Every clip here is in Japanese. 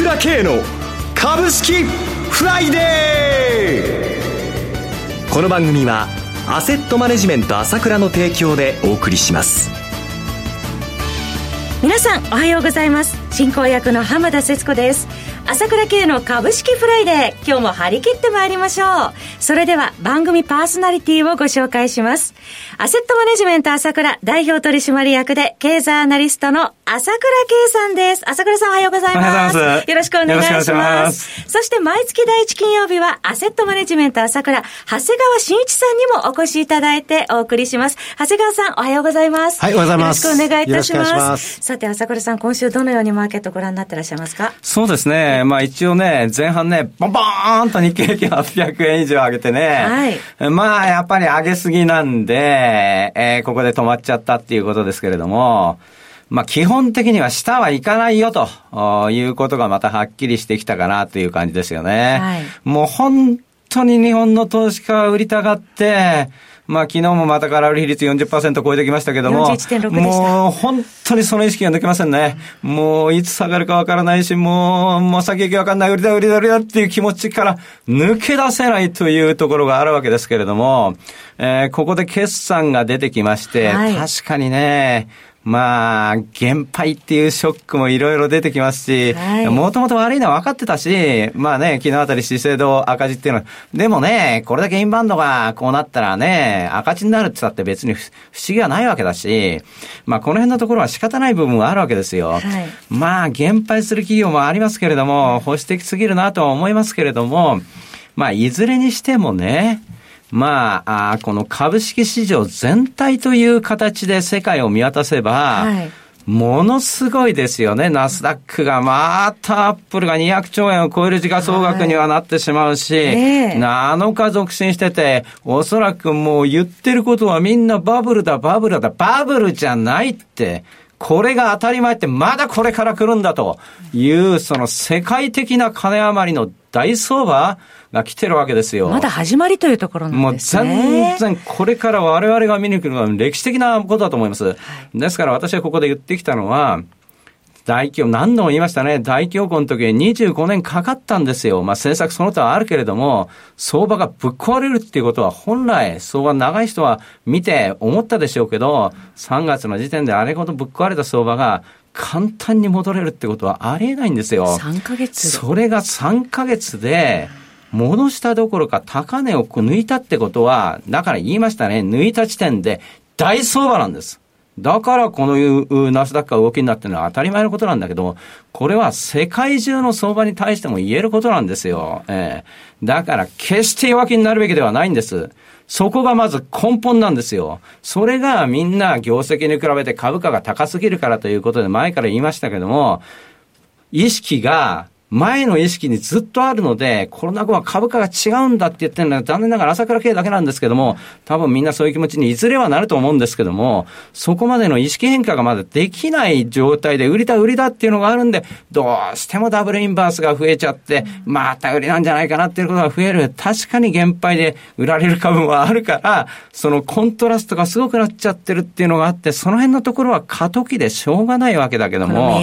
倉慶の株式フライデー。この番組はアセットマネジメント朝倉の提供でお送りします。皆さんおはようございます。進行役の浜田節子です。朝倉慶の株式フライデー今日も張り切ってまいりましょう。それでは番組パーソナリティをご紹介します。アセットマネジメント朝倉代表取締役で経済アナリストの朝倉慶さんです。朝倉さんおはようございます。よろしくお願いします。ます。そして毎月第一金曜日はアセットマネジメント朝倉長谷川慎一さんにもお越しいただいてお送りします。長谷川さんおはようございます。はいおはようございます。よろしくお願いいたします。さて朝倉さん今週どのようにマーケットご覧になってらっしゃいますか？そうですね。まあ一応ね前半ねボンボーンと日経平均800円以上上げてね。はい。まあやっぱり上げすぎなんでえー、ここで止まっちゃったっていうことですけれども、まあ、基本的には下は行かないよということがまたはっきりしてきたかなという感じですよね。はい、もう本当に日本の投資家は売りたがって、まあ昨日もまた空売り比率40%超えてきましたけども、もう本当にその意識が抜けませんね。もういつ下がるかわからないし、もう、もう先行きわかんない、売りだ売りだ売りだっていう気持ちから抜け出せないというところがあるわけですけれども、えー、ここで決算が出てきまして、はい、確かにね、まあ、減配っていうショックもいろいろ出てきますし、もともと悪いのは分かってたし、まあね、昨日あたり資生堂赤字っていうのは、でもね、これだけインバウンドがこうなったらね、赤字になるって言ったって別に不思議はないわけだし、まあこの辺のところは仕方ない部分はあるわけですよ。はい、まあ、減配する企業もありますけれども、保守的すぎるなとは思いますけれども、まあ、いずれにしてもね、まあ、あこの株式市場全体という形で世界を見渡せば、はい、ものすごいですよね。ナスダックがまたアップルが200兆円を超える時価総額にはなってしまうし、はいえー、7日続伸してて、おそらくもう言ってることはみんなバブルだ、バブルだ、バブルじゃないって、これが当たり前ってまだこれから来るんだという、その世界的な金余りの大相場が来てるわけですよ。まだ始まりというところなんですね。もう全然これから我々が見に来るのは歴史的なことだと思います。はい、ですから私はここで言ってきたのは、大企業、何度も言いましたね。大恐慌の時に25年かかったんですよ。まあ政策その他はあるけれども、相場がぶっ壊れるっていうことは本来、相場長い人は見て思ったでしょうけど、3月の時点であれほどぶっ壊れた相場が簡単に戻れるってことはありえないんですよ。3ヶ月それが3ヶ月で、戻したどころか高値を抜いたってことは、だから言いましたね、抜いた時点で大相場なんです。だからこのいうナスダックが動きになってるのは当たり前のことなんだけど、これは世界中の相場に対しても言えることなんですよ。えー、だから決して弱気になるべきではないんです。そこがまず根本なんですよ。それがみんな業績に比べて株価が高すぎるからということで前から言いましたけども、意識が前の意識にずっとあるので、コロナ後は株価が違うんだって言ってるのは残念ながら朝倉系だけなんですけども、多分みんなそういう気持ちにいずれはなると思うんですけども、そこまでの意識変化がまだできない状態で、売りだ売りだっていうのがあるんで、どうしてもダブルインバースが増えちゃって、また売りなんじゃないかなっていうことが増える。確かに減配で売られる株はあるから、そのコントラストがすごくなっちゃってるっていうのがあって、その辺のところは過渡期でしょうがないわけだけども、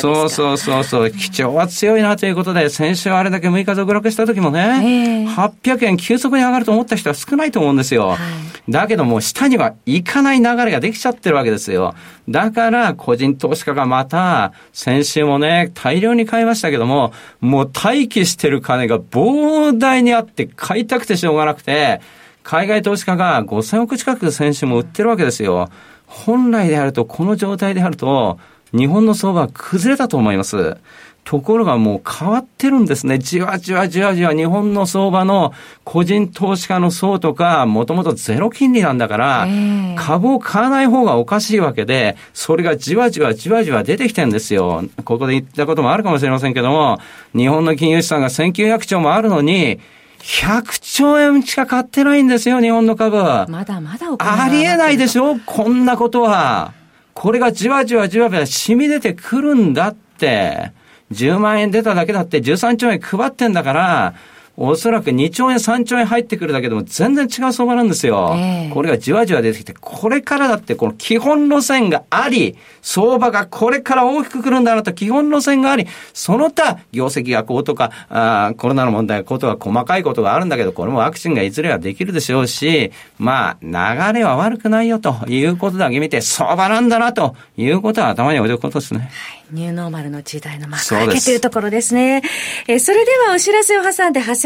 そうそうそうそう、基調は強いいなということで、先週あれだけ6日続落した時もね、800円急速に上がると思った人は少ないと思うんですよ。はい、だけども、下には行かない流れができちゃってるわけですよ。だから、個人投資家がまた、先週もね、大量に買いましたけども、もう待機してる金が膨大にあって、買いたくてしょうがなくて、海外投資家が5000億近く先週も売ってるわけですよ。本来であると、この状態であると、日本の相場は崩れたと思います。ところがもう変わってるんですね。じわじわじわじわ日本の相場の個人投資家の層とか、もともとゼロ金利なんだから、株を買わない方がおかしいわけで、それがじわじわじわじわ出てきてるんですよ。ここで言ったこともあるかもしれませんけども、日本の金融資産が1900兆もあるのに、100兆円しか買ってないんですよ、日本の株。まだまだありえないでしょ？こんなことは。これがじわじわじわじわ染み出てくるんだって。10万円出ただけだって13兆円配ってんだから、おそらく2兆円、3兆円入ってくるだけでも全然違う相場なんですよ。ええこれがじわじわ出てきて、これからだってこの基本路線があり、相場がこれから大きく来るんだなと基本路線があり、その他、業績がこうとか、あーコロナの問題がこうとか細かいことがあるんだけど、これもワクチンがいずれはできるでしょうし、まあ、流れは悪くないよということだけ見て、相場なんだなということは頭に置いておくことですね。ニューノーマルの時代の幕開けというところですね。えーそれではお知らせを挟んで、長谷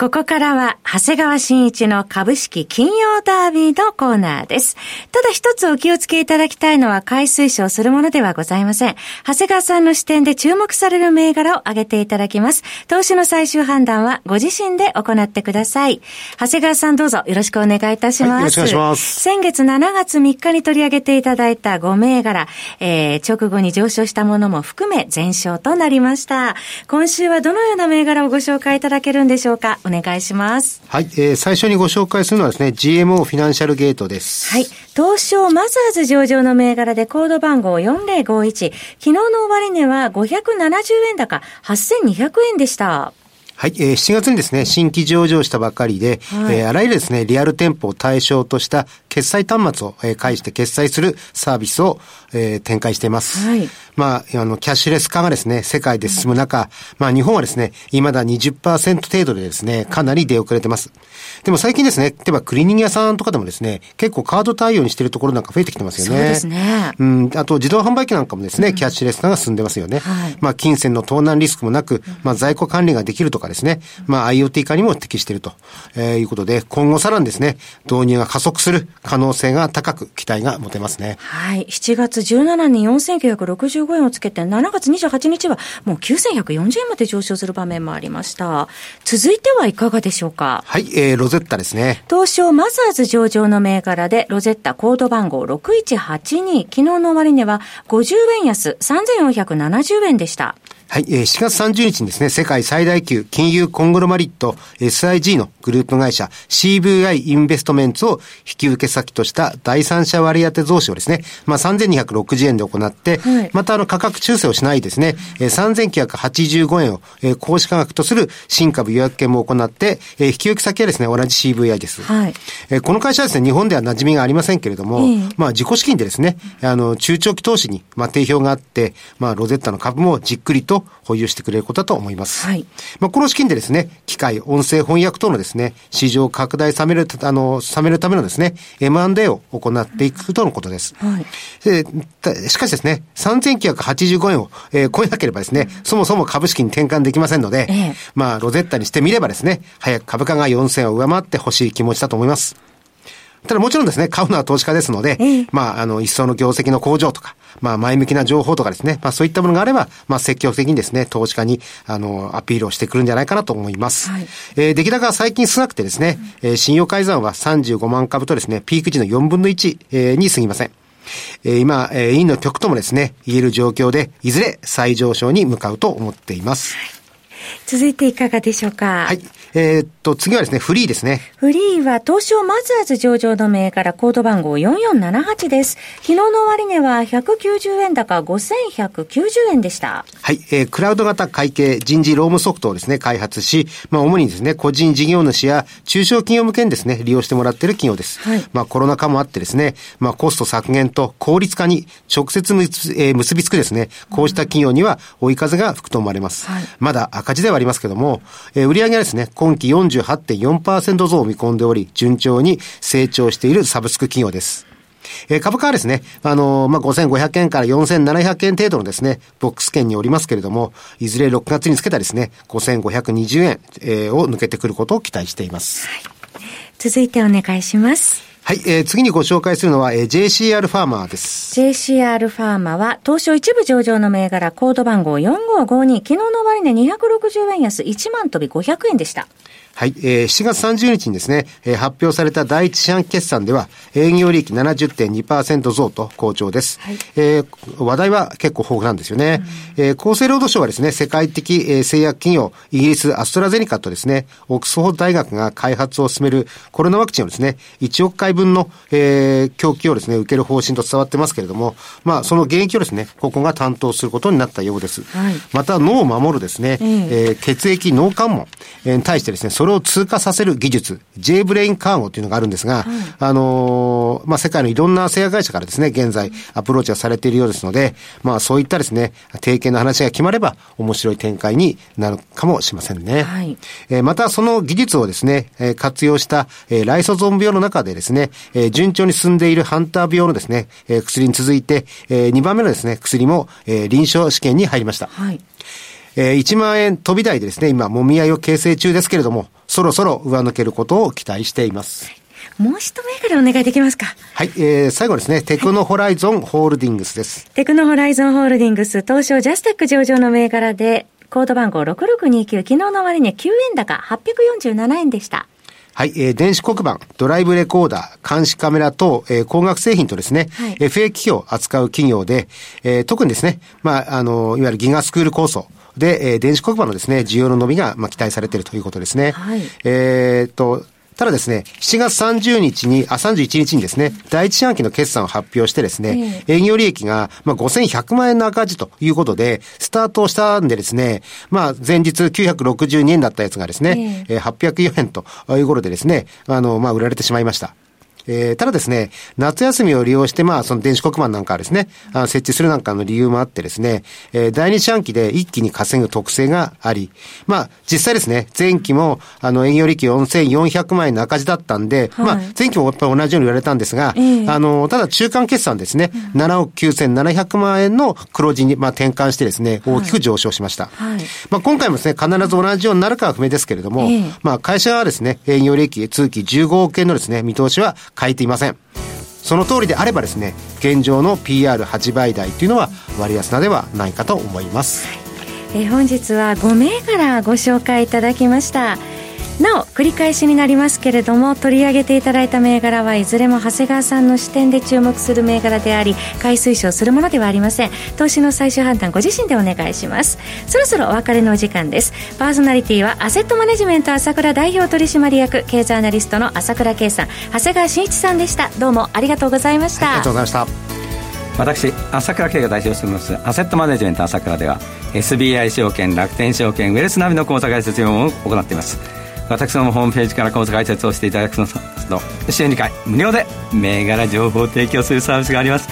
ここからは、長谷川慎一の株式金曜ダービーのコーナーです。ただ一つお気をつけいただきたいのは、買い推奨するものではございません。長谷川さんの視点で注目される銘柄を挙げていただきます。投資の最終判断はご自身で行ってください。長谷川さんどうぞよろしくお願いいたします。はいよろしくお願いします先月7月3日に取り上げていただいた5銘柄、えー、直後に上昇したものも含め全勝となりました。今週はどのような銘柄をご紹介いただけるんでしょうか？お願いします。はい、えー最初にご紹介するのはですね、GMO フィナンシャルゲートです。はい。東証マザーズ上場の銘柄でコード番号4051。昨日の終値は570円高、8200円でした。はい、えー7月にですね、新規上場したばかりで、はいえーあらゆるですね、リアル店舗を対象とした決済端末を、えー介して決済するサービスを、えー展開しています。はいまあ、あの、キャッシュレス化がですね、世界で進む中、まあ、日本はですね、未だ20%程度でですね、かなり出遅れてます。でも最近ですね、例えばクリーニング屋さんとかでもですね、結構カード対応にしてるところなんか増えてきてますよね。そうですねうん、あと自動販売機なんかもですね、キャッシュレス化が進んでますよね。はいまあ、金銭の盗難リスクもなく、まあ、在庫管理ができるとかですね、まあ、IoT 化にも適していると、えーいうことで、今後さらにですね、導入が加速する可能性が高く期待が持てますね。はい。7月17日に4965円をつけて、7月28日はもう9140円まで上昇する場面もありました。続いてはいかがでしょうか？はい、えー、ロゼッタですね。東証マザーズ上場の銘柄で、ロゼッタコード番号6182、昨日の終値は50円安、3470円でした。はい、えー4月30日にですね、世界最大級金融コングロマリット SIG のグループ会社 CVI インベストメンツを引き受け先とした第三者割当増資をですね、まあ、3260円で行って、はい。またあの価格修正をしないですね、えー3985円を、えー行使価格とする新株予約権も行って、えー引き受け先はですね、同じ CVI です。はい。えーこの会社はですね、日本では馴染みがありませんけれども、ええ。まあ自己資金でですね、あの、中長期投資に、まあ定評があって、まあロゼッタの株もじっくりと保有してくれることだと思います。はいまあこの資金でですね、機械、音声翻訳等のですね、市場拡大進める、あの、進めるためのですね、M&A を行っていくとのことです。はいでたしかしですね、3985円を、えー超えなければですね、そもそも株式に転換できませんので、ええまあ、ロゼッタにしてみればですね、早く株価が4000を上回ってほしい気持ちだと思います。ただもちろんですね、買うのは投資家ですので、ええまあ、あの、一層の業績の向上とか、まあ、前向きな情報とかですね、まあ、そういったものがあれば、まあ、積極的にですね、投資家に、あの、アピールをしてくるんじゃないかなと思います。はいえー出来高が最近少なくてですね、えー信用改ざんは35万株とですね、ピーク時の4分の1、えーに過ぎません。えー今、えー委員の局ともですね、言える状況で、いずれ再上昇に向かうと思っています。続いていかがでしょうか？はい。えーっと、次はですね、フリーですね。フリーは東証マザーズ上場の銘柄コード番号4478です。昨日の終値は190円高5190円でした。はい。えークラウド型会計人事労務ソフトをですね、開発し、まあ、主にですね、個人事業主や中小企業向けにですね、利用してもらっている企業です。はいまあ、コロナ禍もあってですね、まあ、コスト削減と効率化に直接結,、えー結びつくですね、こうした企業には追い風が吹くと思われます。はいまだ赤字ではありますけども、えー売上はですね、今期48.4%増を見込んでおり、順調に成長しているサブスク企業です。えー、株価はですね、あのー、まあ、5500円から4700円程度のですね、ボックス圏におりますけれども、いずれ6月につけたですね、5520円、えー、を抜けてくることを期待しています。はい、続いてお願いします。はい、えー、次にご紹介するのは、えー、JCR ファーマーです。JCR ファーマーは、東証一部上場の銘柄、コード番号4552、昨日の終値260円安1万飛び500円でした。はい、えー、7月30日にですね、えー、発表された第一四半期決算では、営業利益70.2%増と好調です。はい、えー、話題は結構豊富なんですよね。うん、えー、厚生労働省はですね、世界的、えー、製薬企業、イギリスアストラゼニカとですね、オックスフォード大学が開発を進めるコロナワクチンをですね、1億回分の、えー、供給をですね、受ける方針と伝わってますけれども、まあ、その現役をですね、ここが担当することになったようです。はい、また、脳を守るですね、うん、えー、血液脳関門に対してですね、それれを通過させる技術、J ブレインカーゴっていうのがあるんですが、はい、あのー、まあ、世界のいろんな製薬会社からですね、現在アプローチがされているようですので、まあ、そういったですね、提携の話が決まれば面白い展開になるかもしれませんね。はい、えー、またその技術をですね、えー、活用した、えー、ライソゾン病の中でですね、えー、順調に進んでいるハンター病のですね、えー、薬に続いて、えー、2番目のですね、薬も、えー、臨床試験に入りました。はいえー、1万円飛び台でですね、今、もみ合いを形成中ですけれども、そろそろ上抜けることを期待しています。もう一銘柄お願いできますか。はい、えー、最後ですね、テクノホライゾンホールディングスです。テクノホライゾンホールディングス、東証ジャスタック上場の銘柄で、コード番号6629、昨日の終値9円高、847円でした。はい、えー、電子黒板、ドライブレコーダー、監視カメラ等、えー、工学製品とですね、はい、FA 機器を扱う企業で、えー、特にですね、まあ、あの、いわゆるギガスクール構想、で、えー、電子黒板のですね、需要の伸びが、まあ、期待されているということですね。はい、えっと、ただですね、7月30日に、あ、31日にですね、第一四半期の決算を発表してですね、営業利益が、まあ、5100万円の赤字ということで、スタートしたんでですね、まあ、前日962円だったやつがですね、えー、804円ということでですね、あの、まあ、売られてしまいました。えー、ただですね、夏休みを利用して、まあ、その電子黒板なんかですね、あ設置するなんかの理由もあってですね、えー、第二四半期で一気に稼ぐ特性があり、まあ、実際ですね、前期も、あの、営業利益4400万円の赤字だったんで、はい、まあ、前期もやっぱり同じように言われたんですが、えー、あの、ただ中間決算ですね、うん、7億9700万円の黒字に、まあ、転換してですね、大きく上昇しました。はい、まあ、今回もですね、必ず同じようになるかは不明ですけれども、えー、まあ、会社はですね、営業利益通期15億円のですね、見通しは変えていません。その通りであればですね、現状の PR8 倍台というのは割安なではないかと思います。え本日は5銘柄ご紹介いただきました。なお繰り返しになりますけれども取り上げていただいた銘柄はいずれも長谷川さんの視点で注目する銘柄であり買い推奨するものではありません。投資の最終判断ご自身でお願いします。そろそろお別れのお時間です。パーソナリティはアセットマネジメント朝倉代表取締役経済アナリストの朝倉圭さん長谷川慎一さんでした。どうもありがとうございました、はい、ありがとうございました。私朝倉慶が代表しておりますアセットマネジメント朝倉では SBI 証券楽天証券ウェルスナビの口座開設業務を行っています。私どもホームページから講座解説をしていただくのと週2回無料で銘柄情報を提供するサービスがあります。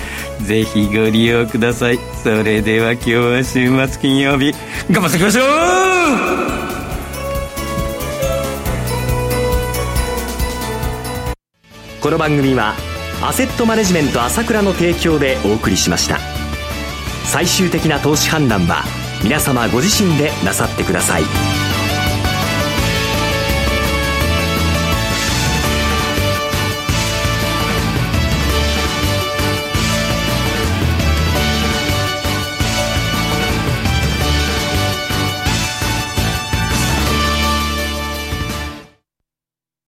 ぜひご利用くださいそれでは今日は週末金曜日頑張っていきましょう。この番組はアセットマネジメント朝倉の提供でお送りしました。最終的な投資判断は皆様ご自身でなさってください。